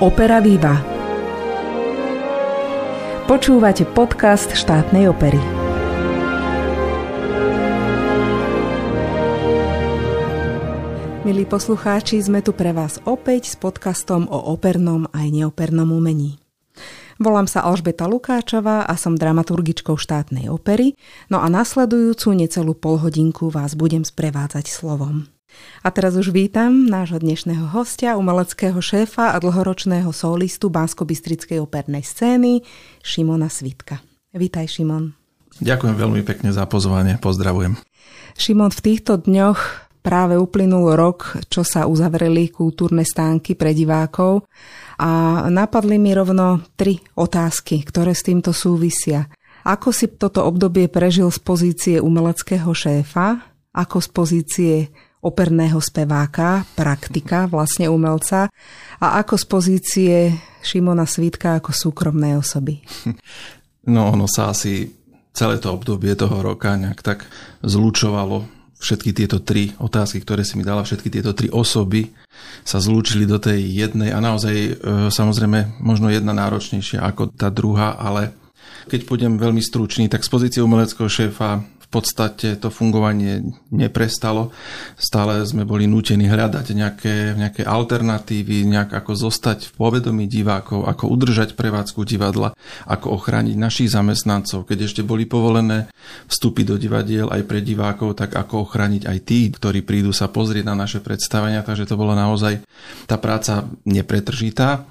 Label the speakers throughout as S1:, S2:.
S1: Opera Viva. Počúvate podcast štátnej opery. Milí poslucháči, sme tu pre vás opäť s podcastom o opernom aj neopernom umení. Volám sa Alžbeta Lukáčová a som dramaturgičkou štátnej opery, no a nasledujúcu necelú polhodinku vás budem sprevádzať slovom. A teraz už vítam nášho dnešného hostia, umeleckého šéfa a dlhoročného solistu Bansko-Bystrickej opernej scény, Šimona Svitka. Vítaj, Šimon.
S2: Ďakujem veľmi pekne za pozvanie, pozdravujem.
S1: Šimon, v týchto dňoch práve uplynul rok, čo sa uzavreli kultúrne stánky pre divákov a napadli mi rovno tri otázky, ktoré s týmto súvisia. Ako si toto obdobie prežil z pozície umeleckého šéfa, ako z pozície operného speváka, praktika, vlastne umelca a ako z pozície Šimona Svítka ako súkromnej osoby?
S2: No ono sa asi celé to obdobie toho roka nejak tak zlučovalo. Všetky tieto tri otázky, ktoré si mi dala, všetky tieto tri osoby sa zlúčili do tej jednej a naozaj e, samozrejme možno jedna náročnejšia ako tá druhá, ale keď pôjdem veľmi stručný, tak z pozície umeleckého šéfa podstate to fungovanie neprestalo. Stále sme boli nútení hľadať nejaké, nejaké alternatívy, nejak ako zostať v povedomí divákov, ako udržať prevádzku divadla, ako ochrániť našich zamestnancov, keď ešte boli povolené vstúpiť do divadiel aj pre divákov, tak ako ochrániť aj tí, ktorí prídu sa pozrieť na naše predstavenia. Takže to bolo naozaj tá práca nepretržitá.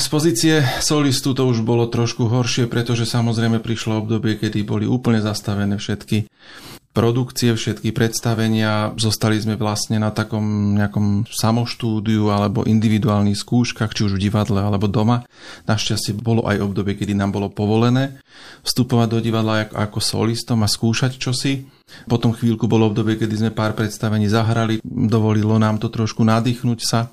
S2: Z pozície solistu to už bolo trošku horšie, pretože samozrejme prišlo obdobie, kedy boli úplne zastavené všetky produkcie, všetky predstavenia. Zostali sme vlastne na takom nejakom samoštúdiu alebo individuálnych skúškach, či už v divadle alebo doma. Našťastie bolo aj obdobie, kedy nám bolo povolené vstupovať do divadla ako, solistom a skúšať čosi. Potom chvíľku bolo obdobie, kedy sme pár predstavení zahrali, dovolilo nám to trošku nadýchnuť sa.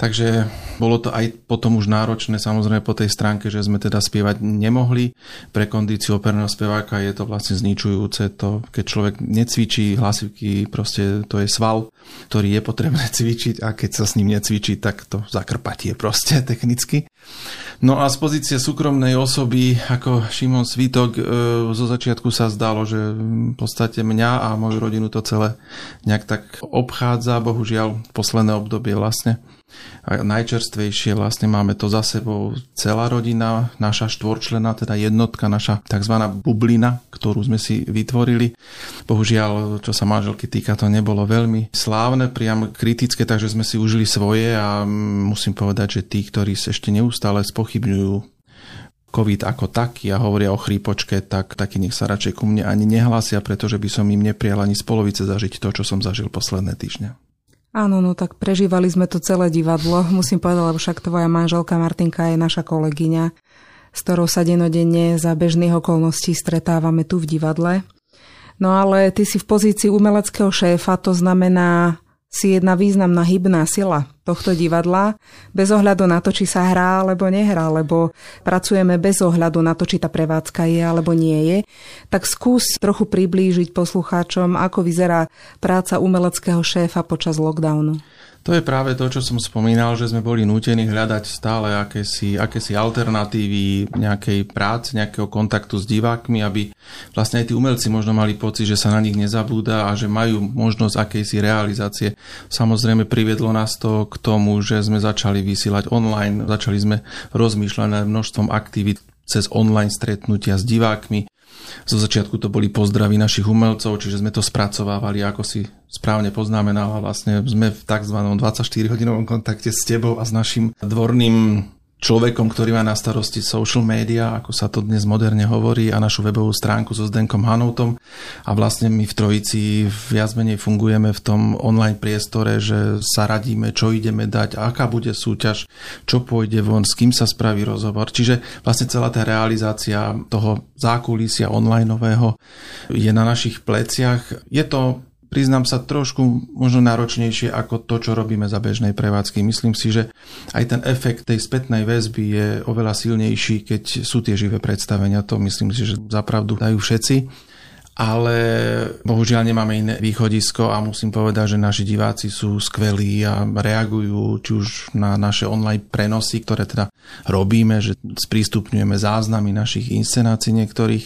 S2: Takže bolo to aj potom už náročné samozrejme po tej stránke, že sme teda spievať nemohli. Pre kondíciu operného speváka je to vlastne zničujúce. To, keď človek necvičí hlasivky, proste to je sval, ktorý je potrebné cvičiť a keď sa s ním necvičí, tak to zakrpatie proste technicky. No a z pozície súkromnej osoby ako Šimon Svítok e, zo začiatku sa zdalo, že v podstate mňa a moju rodinu to celé nejak tak obchádza. Bohužiaľ v posledné obdobie vlastne a najčerstvejšie vlastne máme to za sebou celá rodina, naša štvorčlená, teda jednotka, naša tzv. bublina, ktorú sme si vytvorili. Bohužiaľ, čo sa manželky týka, to nebolo veľmi slávne, priam kritické, takže sme si užili svoje a musím povedať, že tí, ktorí sa ešte neustále spochybňujú COVID ako taký a hovoria o chrípočke, tak taký nech sa radšej ku mne ani nehlásia, pretože by som im neprijal ani z polovice zažiť to, čo som zažil posledné týždne.
S1: Áno, no tak prežívali sme to celé divadlo. Musím povedať, lebo však tvoja manželka Martinka je naša kolegyňa, s ktorou sa denodenne za bežných okolností stretávame tu v divadle. No ale ty si v pozícii umeleckého šéfa, to znamená si jedna významná hybná sila tohto divadla, bez ohľadu na to, či sa hrá alebo nehrá, lebo pracujeme bez ohľadu na to, či tá prevádzka je alebo nie je. Tak skús trochu priblížiť poslucháčom, ako vyzerá práca umeleckého šéfa počas lockdownu.
S2: To je práve to, čo som spomínal, že sme boli nútení hľadať stále akési, akési alternatívy nejakej práce, nejakého kontaktu s divákmi, aby vlastne aj tí umelci možno mali pocit, že sa na nich nezabúda a že majú možnosť akejsi realizácie. Samozrejme priviedlo nás to k tomu, že sme začali vysielať online, začali sme rozmýšľať nad množstvom aktivít cez online stretnutia s divákmi, zo začiatku to boli pozdravy našich umelcov, čiže sme to spracovávali, ako si správne poznamenala. Vlastne sme v tzv. 24-hodinovom kontakte s tebou a s našim dvorným človekom, ktorý má na starosti social media, ako sa to dnes moderne hovorí, a našu webovú stránku so Zdenkom Hanoutom. A vlastne my v Trojici viac menej fungujeme v tom online priestore, že sa radíme, čo ideme dať, aká bude súťaž, čo pôjde von, s kým sa spraví rozhovor. Čiže vlastne celá tá realizácia toho zákulisia onlineového je na našich pleciach. Je to priznám sa, trošku možno náročnejšie ako to, čo robíme za bežnej prevádzky. Myslím si, že aj ten efekt tej spätnej väzby je oveľa silnejší, keď sú tie živé predstavenia. To myslím si, že zapravdu dajú všetci. ale bohužiaľ nemáme iné východisko a musím povedať, že naši diváci sú skvelí a reagujú či už na naše online prenosy, ktoré teda robíme, že sprístupňujeme záznamy našich inscenácií niektorých,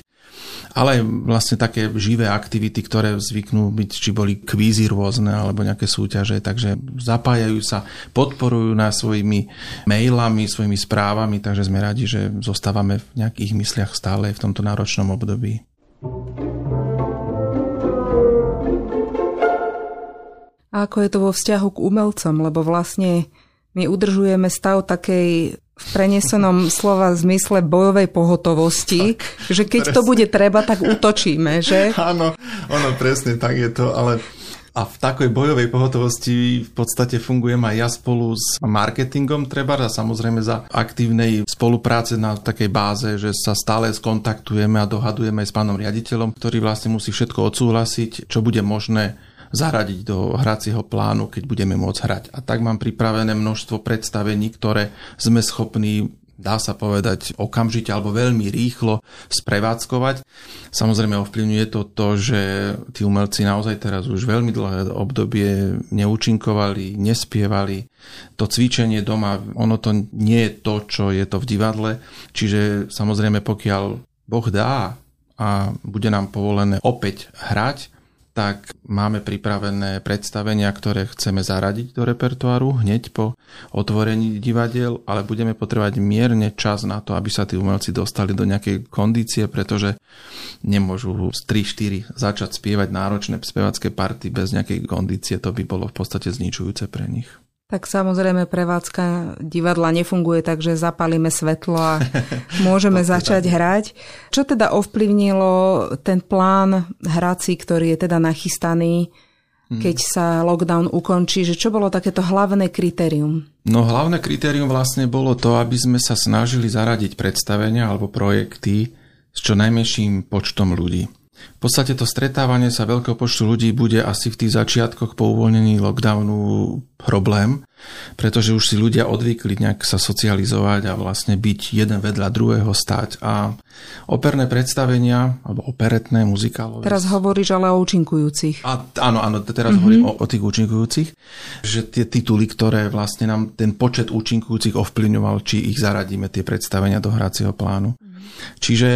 S2: ale aj vlastne také živé aktivity, ktoré zvyknú byť, či boli kvízy rôzne alebo nejaké súťaže, takže zapájajú sa, podporujú nás svojimi mailami, svojimi správami, takže sme radi, že zostávame v nejakých mysliach stále v tomto náročnom období.
S1: A ako je to vo vzťahu k umelcom, lebo vlastne my udržujeme stav takej v prenesenom slova zmysle bojovej pohotovosti, tak, že keď presne. to bude treba, tak útočíme, že?
S2: Áno, ono presne tak je to, ale a v takej bojovej pohotovosti v podstate fungujem aj ja spolu s marketingom treba a samozrejme za aktívnej spolupráce na takej báze, že sa stále skontaktujeme a dohadujeme aj s pánom riaditeľom, ktorý vlastne musí všetko odsúhlasiť, čo bude možné zaradiť do hracieho plánu, keď budeme môcť hrať. A tak mám pripravené množstvo predstavení, ktoré sme schopní dá sa povedať okamžite alebo veľmi rýchlo sprevádzkovať. Samozrejme ovplyvňuje to to, že tí umelci naozaj teraz už veľmi dlhé obdobie neúčinkovali, nespievali. To cvičenie doma, ono to nie je to, čo je to v divadle. Čiže samozrejme pokiaľ Boh dá a bude nám povolené opäť hrať, tak máme pripravené predstavenia, ktoré chceme zaradiť do repertoáru hneď po otvorení divadiel, ale budeme potrebovať mierne čas na to, aby sa tí umelci dostali do nejakej kondície, pretože nemôžu z 3-4 začať spievať náročné spevacké party bez nejakej kondície, to by bolo v podstate zničujúce pre nich.
S1: Tak samozrejme prevádzka divadla nefunguje tak, že zapalíme svetlo a môžeme začať hrať. Čo teda ovplyvnilo ten plán hrací, ktorý je teda nachystaný, hmm. keď sa lockdown ukončí, že čo bolo takéto hlavné kritérium?
S2: No hlavné kritérium vlastne bolo to, aby sme sa snažili zaradiť predstavenia alebo projekty s čo najmenším počtom ľudí. V podstate to stretávanie sa veľkého počtu ľudí bude asi v tých začiatkoch po uvoľnení lockdownu problém, pretože už si ľudia odvykli nejak sa socializovať a vlastne byť jeden vedľa druhého stať. A operné predstavenia, alebo operetné, muzikálové...
S1: Teraz hovoríš ale o účinkujúcich.
S2: A, áno, áno, teraz mm-hmm. hovorím o, o tých účinkujúcich, že tie tituly, ktoré vlastne nám ten počet účinkujúcich ovplyvňoval, či ich zaradíme, tie predstavenia do hracieho plánu. Mm-hmm. Čiže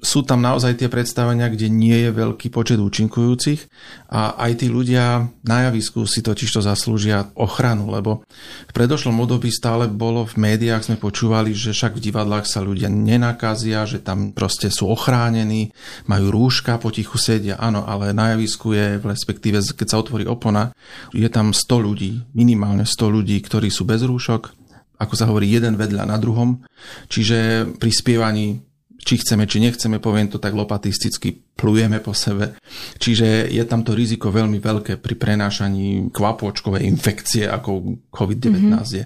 S2: sú tam naozaj tie predstavenia, kde nie je veľký počet účinkujúcich a aj tí ľudia na javisku si totiž to zaslúžia ochranu, lebo v predošlom období stále bolo v médiách, sme počúvali, že však v divadlách sa ľudia nenakazia, že tam proste sú ochránení, majú rúška, potichu sedia, áno, ale na javisku je, respektíve keď sa otvorí opona, je tam 100 ľudí, minimálne 100 ľudí, ktorí sú bez rúšok, ako sa hovorí, jeden vedľa na druhom. Čiže pri spievaní či chceme, či nechceme, poviem to tak lopatisticky, plujeme po sebe. Čiže je tam to riziko veľmi veľké pri prenášaní kvapôčkovej infekcie, ako COVID-19 mm-hmm. je.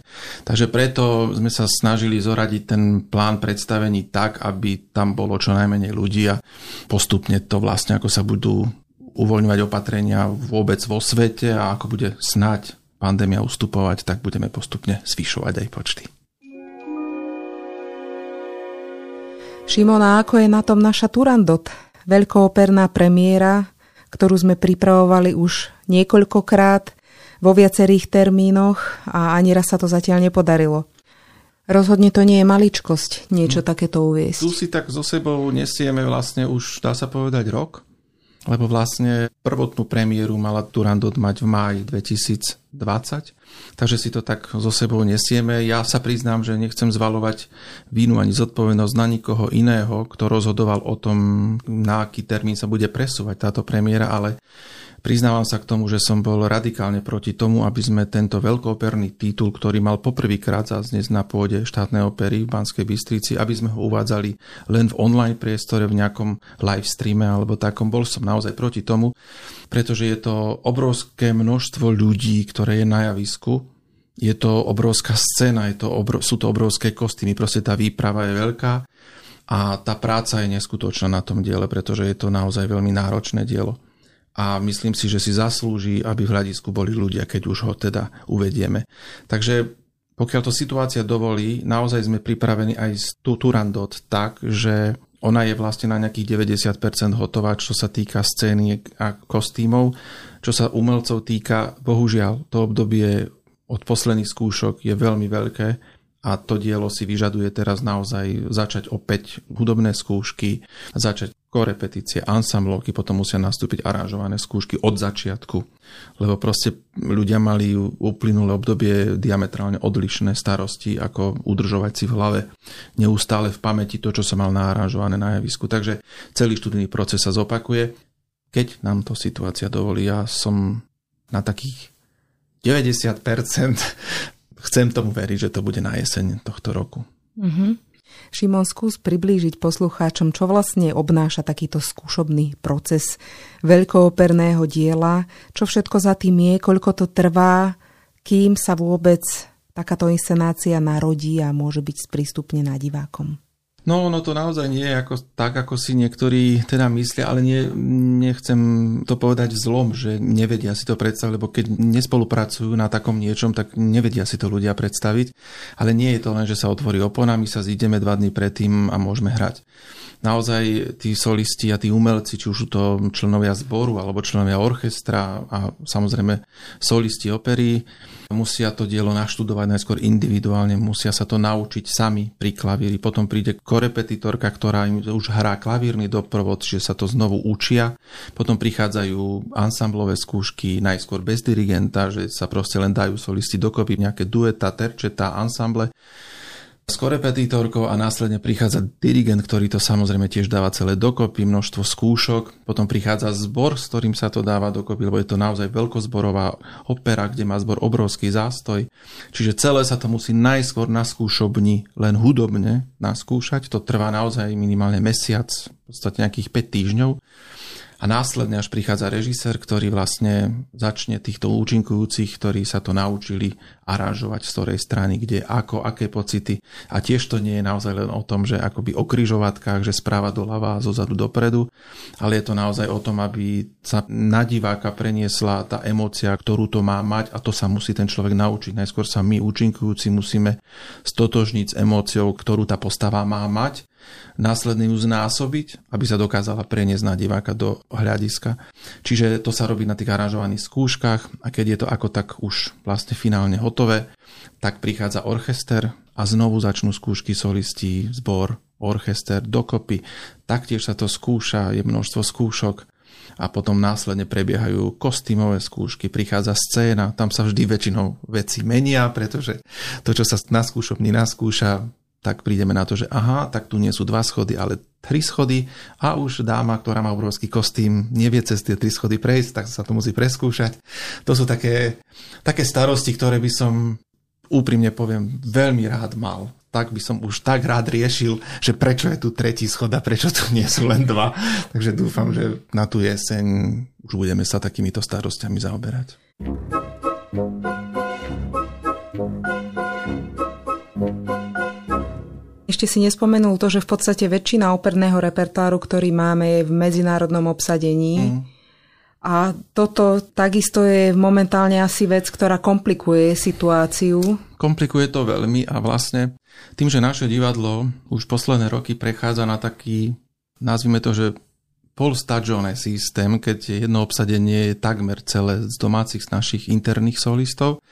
S2: Takže preto sme sa snažili zoradiť ten plán predstavení tak, aby tam bolo čo najmenej ľudí a postupne to vlastne, ako sa budú uvoľňovať opatrenia vôbec vo svete a ako bude snať pandémia ustupovať, tak budeme postupne zvyšovať aj počty.
S1: Šimona, ako je na tom naša Turandot? Veľkooperná premiéra, ktorú sme pripravovali už niekoľkokrát vo viacerých termínoch a ani raz sa to zatiaľ nepodarilo. Rozhodne to nie je maličkosť niečo hm. takéto uviesť.
S2: Tu si tak so sebou nesieme vlastne už, dá sa povedať, rok lebo vlastne prvotnú premiéru mala Turandot mať v máji 2020, takže si to tak so sebou nesieme. Ja sa priznám, že nechcem zvalovať vínu ani zodpovednosť na nikoho iného, kto rozhodoval o tom, na aký termín sa bude presúvať táto premiéra, ale Priznávam sa k tomu, že som bol radikálne proti tomu, aby sme tento veľkooperný titul, ktorý mal poprvýkrát zaznieť na pôde štátnej opery v Banskej Bystrici, aby sme ho uvádzali len v online priestore, v nejakom live streame alebo takom. Bol som naozaj proti tomu, pretože je to obrovské množstvo ľudí, ktoré je na javisku. Je to obrovská scéna, je to obro, sú to obrovské kostýmy, proste tá výprava je veľká a tá práca je neskutočná na tom diele, pretože je to naozaj veľmi náročné dielo a myslím si, že si zaslúži, aby v hľadisku boli ľudia, keď už ho teda uvedieme. Takže pokiaľ to situácia dovolí, naozaj sme pripravení aj z Turandot tak, že ona je vlastne na nejakých 90% hotová, čo sa týka scény a kostýmov. Čo sa umelcov týka, bohužiaľ, to obdobie od posledných skúšok je veľmi veľké a to dielo si vyžaduje teraz naozaj začať opäť hudobné skúšky, začať korepetície, ansamblovky, potom musia nastúpiť aranžované skúšky od začiatku, lebo proste ľudia mali uplynulé obdobie diametrálne odlišné starosti, ako udržovať si v hlave neustále v pamäti to, čo sa mal naaranžované na javisku. Takže celý študijný proces sa zopakuje. Keď nám to situácia dovolí, ja som na takých 90% chcem tomu veriť, že to bude na jeseň tohto roku. Mm-hmm.
S1: Šimon, skús priblížiť poslucháčom, čo vlastne obnáša takýto skúšobný proces veľkooperného diela, čo všetko za tým je, koľko to trvá, kým sa vôbec takáto inscenácia narodí a môže byť sprístupnená divákom.
S2: No, ono to naozaj nie je ako, tak, ako si niektorí teda myslia, ale nie, nechcem to povedať zlom, že nevedia si to predstaviť, lebo keď nespolupracujú na takom niečom, tak nevedia si to ľudia predstaviť. Ale nie je to len, že sa otvorí opona, my sa zídeme dva dní predtým a môžeme hrať naozaj tí solisti a tí umelci, či už sú to členovia zboru alebo členovia orchestra a samozrejme solisti opery, musia to dielo naštudovať najskôr individuálne, musia sa to naučiť sami pri klavíri. Potom príde korepetitorka, ktorá im už hrá klavírny doprovod, že sa to znovu učia. Potom prichádzajú ansamblové skúšky, najskôr bez dirigenta, že sa proste len dajú solisti dokopy nejaké dueta, terčeta, ansamble s korepetitorkou a následne prichádza dirigent, ktorý to samozrejme tiež dáva celé dokopy, množstvo skúšok, potom prichádza zbor, s ktorým sa to dáva dokopy, lebo je to naozaj veľkozborová opera, kde má zbor obrovský zástoj. Čiže celé sa to musí najskôr na skúšobni len hudobne naskúšať, to trvá naozaj minimálne mesiac, v podstate nejakých 5 týždňov a následne až prichádza režisér, ktorý vlastne začne týchto účinkujúcich, ktorí sa to naučili aranžovať z ktorej strany, kde, ako, aké pocity. A tiež to nie je naozaj len o tom, že akoby o kryžovatkách, že správa doľava a zozadu dopredu, ale je to naozaj o tom, aby sa na diváka preniesla tá emócia, ktorú to má mať a to sa musí ten človek naučiť. Najskôr sa my, účinkujúci, musíme stotožniť s emóciou, ktorú tá postava má mať následne ju znásobiť, aby sa dokázala preniesť na diváka do hľadiska. Čiže to sa robí na tých aranžovaných skúškach a keď je to ako tak už vlastne finálne hotové, tak prichádza orchester a znovu začnú skúšky solisti, zbor, orchester dokopy. Taktiež sa to skúša, je množstvo skúšok a potom následne prebiehajú kostýmové skúšky, prichádza scéna, tam sa vždy väčšinou veci menia, pretože to, čo sa na skúšobni naskúša, tak prídeme na to, že aha, tak tu nie sú dva schody, ale tri schody a už dáma, ktorá má obrovský kostým, nevie cez tie tri schody prejsť, tak sa to musí preskúšať. To sú také, také starosti, ktoré by som úprimne poviem veľmi rád mal. Tak by som už tak rád riešil, že prečo je tu tretí schod a prečo tu nie sú len dva. Takže dúfam, že na tú jeseň už budeme sa takýmito starostiami zaoberať.
S1: Ešte si nespomenul to, že v podstate väčšina operného repertoáru, ktorý máme, je v medzinárodnom obsadení. Mm. A toto takisto je momentálne asi vec, ktorá komplikuje situáciu.
S2: Komplikuje to veľmi a vlastne tým, že naše divadlo už posledné roky prechádza na taký, nazvime to, že polstagione systém, keď jedno obsadenie je takmer celé z domácich z našich interných solistov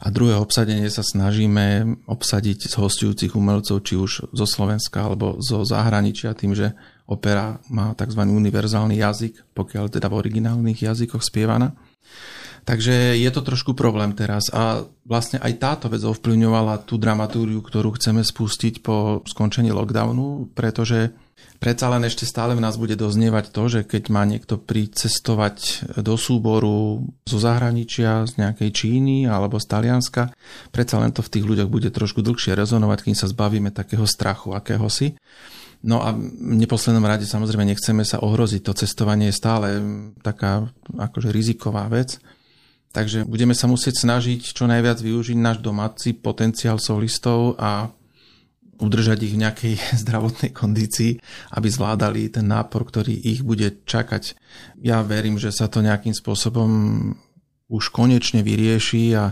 S2: a druhé obsadenie sa snažíme obsadiť z hostujúcich umelcov, či už zo Slovenska alebo zo zahraničia, tým, že opera má tzv. univerzálny jazyk, pokiaľ teda v originálnych jazykoch spievaná. Takže je to trošku problém teraz a vlastne aj táto vec ovplyvňovala tú dramatúriu, ktorú chceme spustiť po skončení lockdownu, pretože Predsa len ešte stále v nás bude doznievať to, že keď má niekto pricestovať do súboru zo zahraničia, z nejakej Číny alebo z Talianska, predsa len to v tých ľuďoch bude trošku dlhšie rezonovať, kým sa zbavíme takého strachu akéhosi. No a v neposlednom rade samozrejme nechceme sa ohroziť. To cestovanie je stále taká akože riziková vec. Takže budeme sa musieť snažiť čo najviac využiť náš domáci potenciál solistov a udržať ich v nejakej zdravotnej kondícii, aby zvládali ten nápor, ktorý ich bude čakať. Ja verím, že sa to nejakým spôsobom už konečne vyrieši a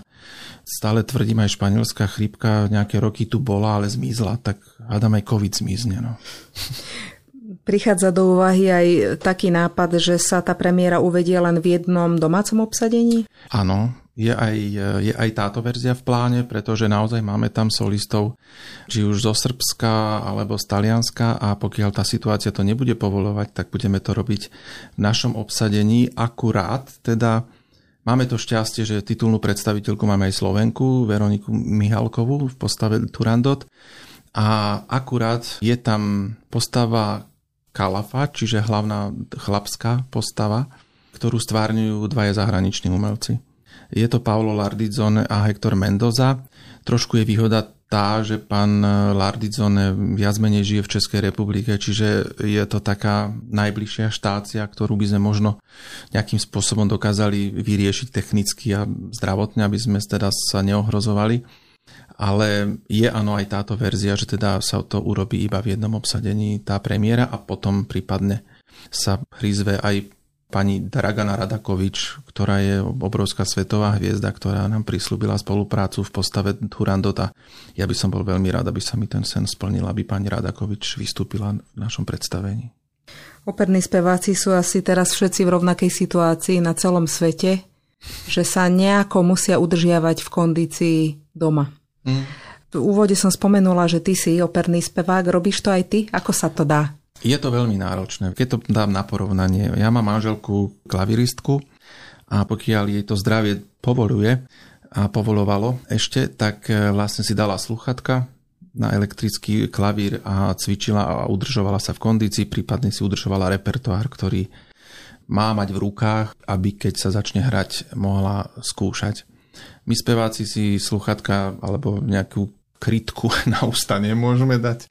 S2: stále tvrdím aj španielská chrípka nejaké roky tu bola, ale zmizla, tak hádam aj COVID zmizne. No.
S1: Prichádza do úvahy aj taký nápad, že sa tá premiéra uvedie len v jednom domácom obsadení?
S2: Áno, je aj, je aj táto verzia v pláne, pretože naozaj máme tam solistov, či už zo Srbska alebo z Talianska a pokiaľ tá situácia to nebude povolovať, tak budeme to robiť v našom obsadení. Akurát teda Máme to šťastie, že titulnú predstaviteľku máme aj Slovenku, Veroniku Mihalkovú v postave Turandot. A akurát je tam postava Kalafa, čiže hlavná chlapská postava, ktorú stvárňujú dvaja zahraniční umelci. Je to Paolo Lardizzone a Hector Mendoza. Trošku je výhoda tá, že pán Lardidzone viac menej žije v Českej republike, čiže je to taká najbližšia štácia, ktorú by sme možno nejakým spôsobom dokázali vyriešiť technicky a zdravotne, aby sme teda sa neohrozovali. Ale je áno aj táto verzia, že teda sa to urobí iba v jednom obsadení tá premiéra a potom prípadne sa prizve aj pani Dragana Radakovič, ktorá je obrovská svetová hviezda, ktorá nám prislúbila spoluprácu v postave Turandota. Ja by som bol veľmi rád, aby sa mi ten sen splnil, aby pani Radakovič vystúpila v našom predstavení.
S1: Operní speváci sú asi teraz všetci v rovnakej situácii na celom svete, že sa nejako musia udržiavať v kondícii doma. Mm. V úvode som spomenula, že ty si operný spevák. Robíš to aj ty? Ako sa to dá?
S2: Je to veľmi náročné. Keď to dám na porovnanie, ja mám manželku klaviristku a pokiaľ jej to zdravie povoluje a povolovalo ešte, tak e, vlastne si dala sluchatka na elektrický klavír a cvičila a udržovala sa v kondícii, prípadne si udržovala repertoár, ktorý má mať v rukách, aby keď sa začne hrať, mohla skúšať. My speváci si sluchatka alebo nejakú krytku na ústa nemôžeme dať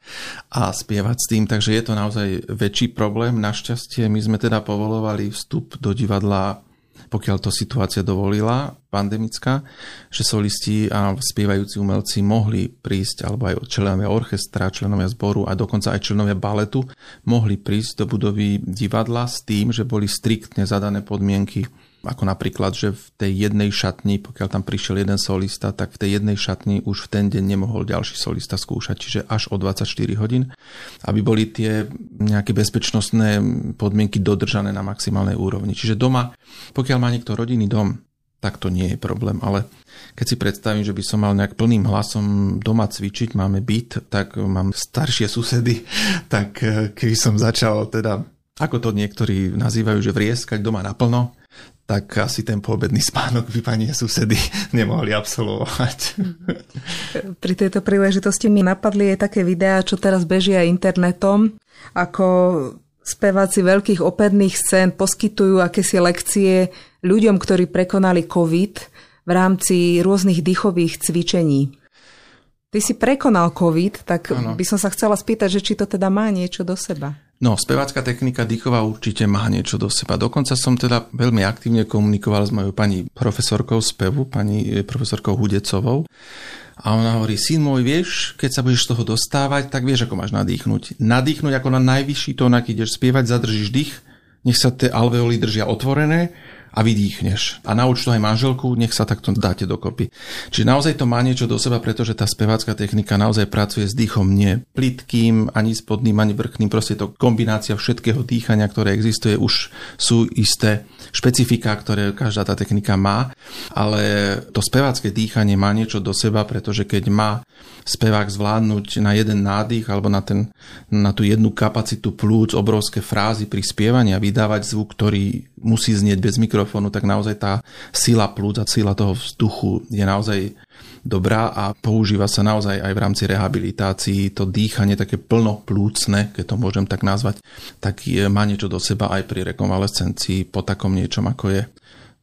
S2: a spievať s tým, takže je to naozaj väčší problém. Našťastie my sme teda povolovali vstup do divadla pokiaľ to situácia dovolila, pandemická, že solisti a spievajúci umelci mohli prísť, alebo aj členovia orchestra, členovia zboru a dokonca aj členovia baletu mohli prísť do budovy divadla s tým, že boli striktne zadané podmienky ako napríklad, že v tej jednej šatni, pokiaľ tam prišiel jeden solista, tak v tej jednej šatni už v ten deň nemohol ďalší solista skúšať, čiže až o 24 hodín, aby boli tie nejaké bezpečnostné podmienky dodržané na maximálnej úrovni. Čiže doma, pokiaľ má niekto rodinný dom, tak to nie je problém, ale keď si predstavím, že by som mal nejak plným hlasom doma cvičiť, máme byt, tak mám staršie susedy, tak eh, keby som začal teda ako to niektorí nazývajú, že vrieskať doma naplno, tak asi ten poobedný spánok by pani susedy nemohli absolvovať.
S1: Pri tejto príležitosti mi napadli aj také videá, čo teraz bežia internetom, ako speváci veľkých operných scén poskytujú akési lekcie ľuďom, ktorí prekonali COVID v rámci rôznych dýchových cvičení. Ty si prekonal COVID, tak ano. by som sa chcela spýtať, že či to teda má niečo do seba.
S2: No, spevácka technika dýchová určite má niečo do seba. Dokonca som teda veľmi aktívne komunikoval s mojou pani profesorkou spevu, pani eh, profesorkou Hudecovou. A ona hovorí, syn môj, vieš, keď sa budeš z toho dostávať, tak vieš, ako máš nadýchnuť. Nadýchnuť ako na najvyšší tón, ak ideš spievať, zadržíš dých, nech sa tie alveoly držia otvorené a vydýchneš. A nauč to aj manželku, nech sa takto dáte dokopy. Čiže naozaj to má niečo do seba, pretože tá spevácka technika naozaj pracuje s dýchom nie plitkým, ani spodným, ani vrchným. Proste to kombinácia všetkého dýchania, ktoré existuje, už sú isté špecifika, ktoré každá tá technika má, ale to spevácké dýchanie má niečo do seba, pretože keď má spevák zvládnuť na jeden nádych alebo na, ten, na tú jednu kapacitu plúc obrovské frázy pri spievaní a vydávať zvuk, ktorý musí znieť bez mikrofónu, tak naozaj tá sila plúc a sila toho vzduchu je naozaj dobrá a používa sa naozaj aj v rámci rehabilitácií. To dýchanie také plnoplúcne, keď to môžem tak nazvať, tak je, má niečo do seba aj pri rekonvalescencii po takom niečom, ako je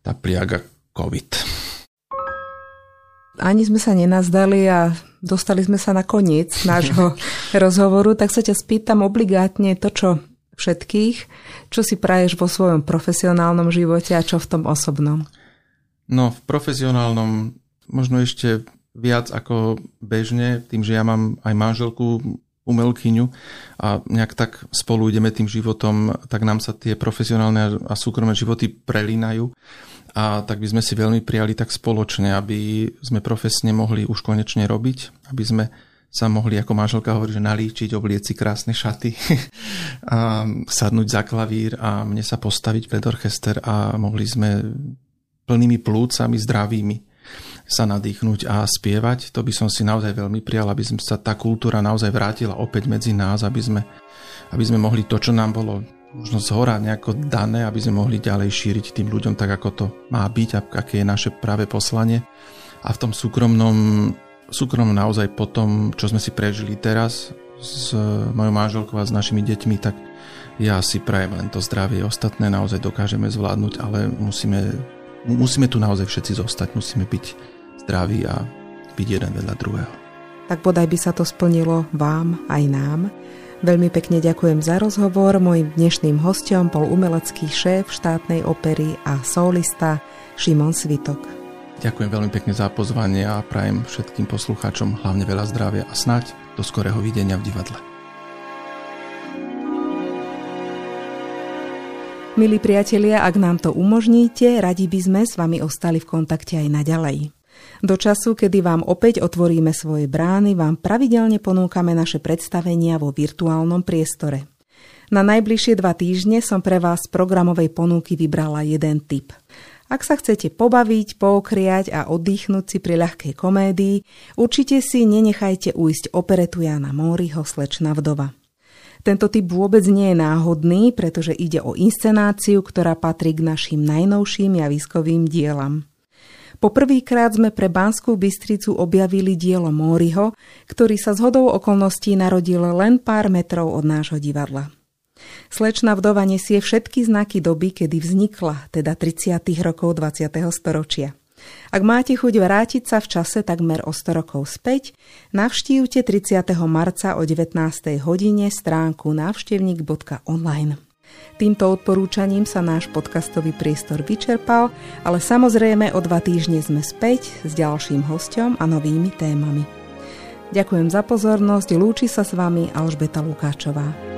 S2: tá pliaga COVID.
S1: Ani sme sa nenazdali a dostali sme sa na koniec nášho rozhovoru, tak sa ťa spýtam obligátne to, čo všetkých, čo si praješ vo svojom profesionálnom živote a čo v tom osobnom?
S2: No, v profesionálnom možno ešte viac ako bežne, tým, že ja mám aj manželku umelkyňu a nejak tak spolu ideme tým životom, tak nám sa tie profesionálne a súkromné životy prelínajú. A tak by sme si veľmi prijali tak spoločne, aby sme profesne mohli už konečne robiť, aby sme sa mohli, ako manželka hovorí, že nalíčiť, oblieť si krásne šaty a sadnúť za klavír a mne sa postaviť pred orchester a mohli sme plnými plúcami, zdravými sa nadýchnuť a spievať. To by som si naozaj veľmi prijal, aby sme sa tá kultúra naozaj vrátila opäť medzi nás, aby sme, aby sme mohli to, čo nám bolo možno z hora nejako dané, aby sme mohli ďalej šíriť tým ľuďom tak, ako to má byť, aké je naše práve poslanie. A v tom súkromnom súkromno naozaj po tom, čo sme si prežili teraz s mojou manželkou a s našimi deťmi, tak ja si prajem len to zdravie. Ostatné naozaj dokážeme zvládnuť, ale musíme, musíme tu naozaj všetci zostať. Musíme byť zdraví a byť jeden vedľa druhého.
S1: Tak bodaj by sa to splnilo vám aj nám. Veľmi pekne ďakujem za rozhovor. Mojim dnešným hostom bol umelecký šéf štátnej opery a solista Šimon Svitok.
S2: Ďakujem veľmi pekne za pozvanie a prajem všetkým poslucháčom hlavne veľa zdravia a snať do skorého videnia v divadle.
S1: Milí priatelia, ak nám to umožníte, radi by sme s vami ostali v kontakte aj naďalej. Do času, kedy vám opäť otvoríme svoje brány, vám pravidelne ponúkame naše predstavenia vo virtuálnom priestore. Na najbližšie dva týždne som pre vás z programovej ponuky vybrala jeden typ – ak sa chcete pobaviť, pookriať a oddychnúť si pri ľahkej komédii, určite si nenechajte ujsť operetu Jana Móriho Slečna vdova. Tento typ vôbec nie je náhodný, pretože ide o inscenáciu, ktorá patrí k našim najnovším javiskovým dielam. Poprvýkrát sme pre Banskú Bystricu objavili dielo Móriho, ktorý sa zhodou okolností narodil len pár metrov od nášho divadla. Slečna vdova nesie všetky znaky doby, kedy vznikla, teda 30. rokov 20. storočia. Ak máte chuť vrátiť sa v čase takmer o 100 rokov späť, navštívte 30. marca o 19. hodine stránku návštevník.online. Týmto odporúčaním sa náš podcastový priestor vyčerpal, ale samozrejme o dva týždne sme späť s ďalším hostom a novými témami. Ďakujem za pozornosť, lúči sa s vami Alžbeta Lukáčová.